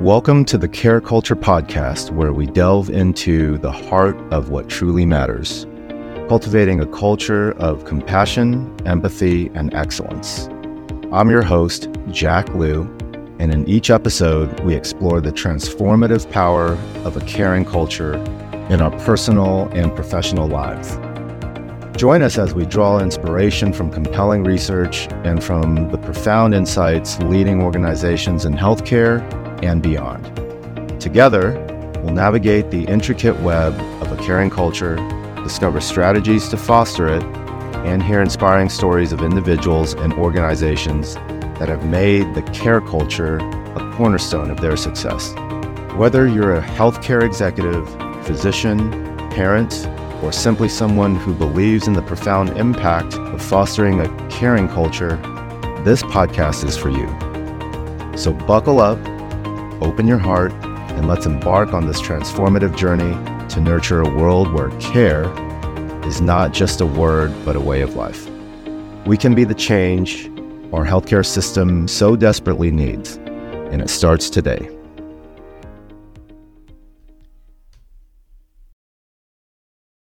Welcome to the Care Culture Podcast, where we delve into the heart of what truly matters, cultivating a culture of compassion, empathy, and excellence. I'm your host, Jack Liu, and in each episode, we explore the transformative power of a caring culture in our personal and professional lives. Join us as we draw inspiration from compelling research and from the profound insights leading organizations in healthcare and beyond. Together, we'll navigate the intricate web of a caring culture, discover strategies to foster it, and hear inspiring stories of individuals and organizations that have made the care culture a cornerstone of their success. Whether you're a healthcare executive, physician, parent, or simply someone who believes in the profound impact of fostering a caring culture, this podcast is for you. So buckle up, open your heart, and let's embark on this transformative journey to nurture a world where care is not just a word, but a way of life. We can be the change our healthcare system so desperately needs, and it starts today.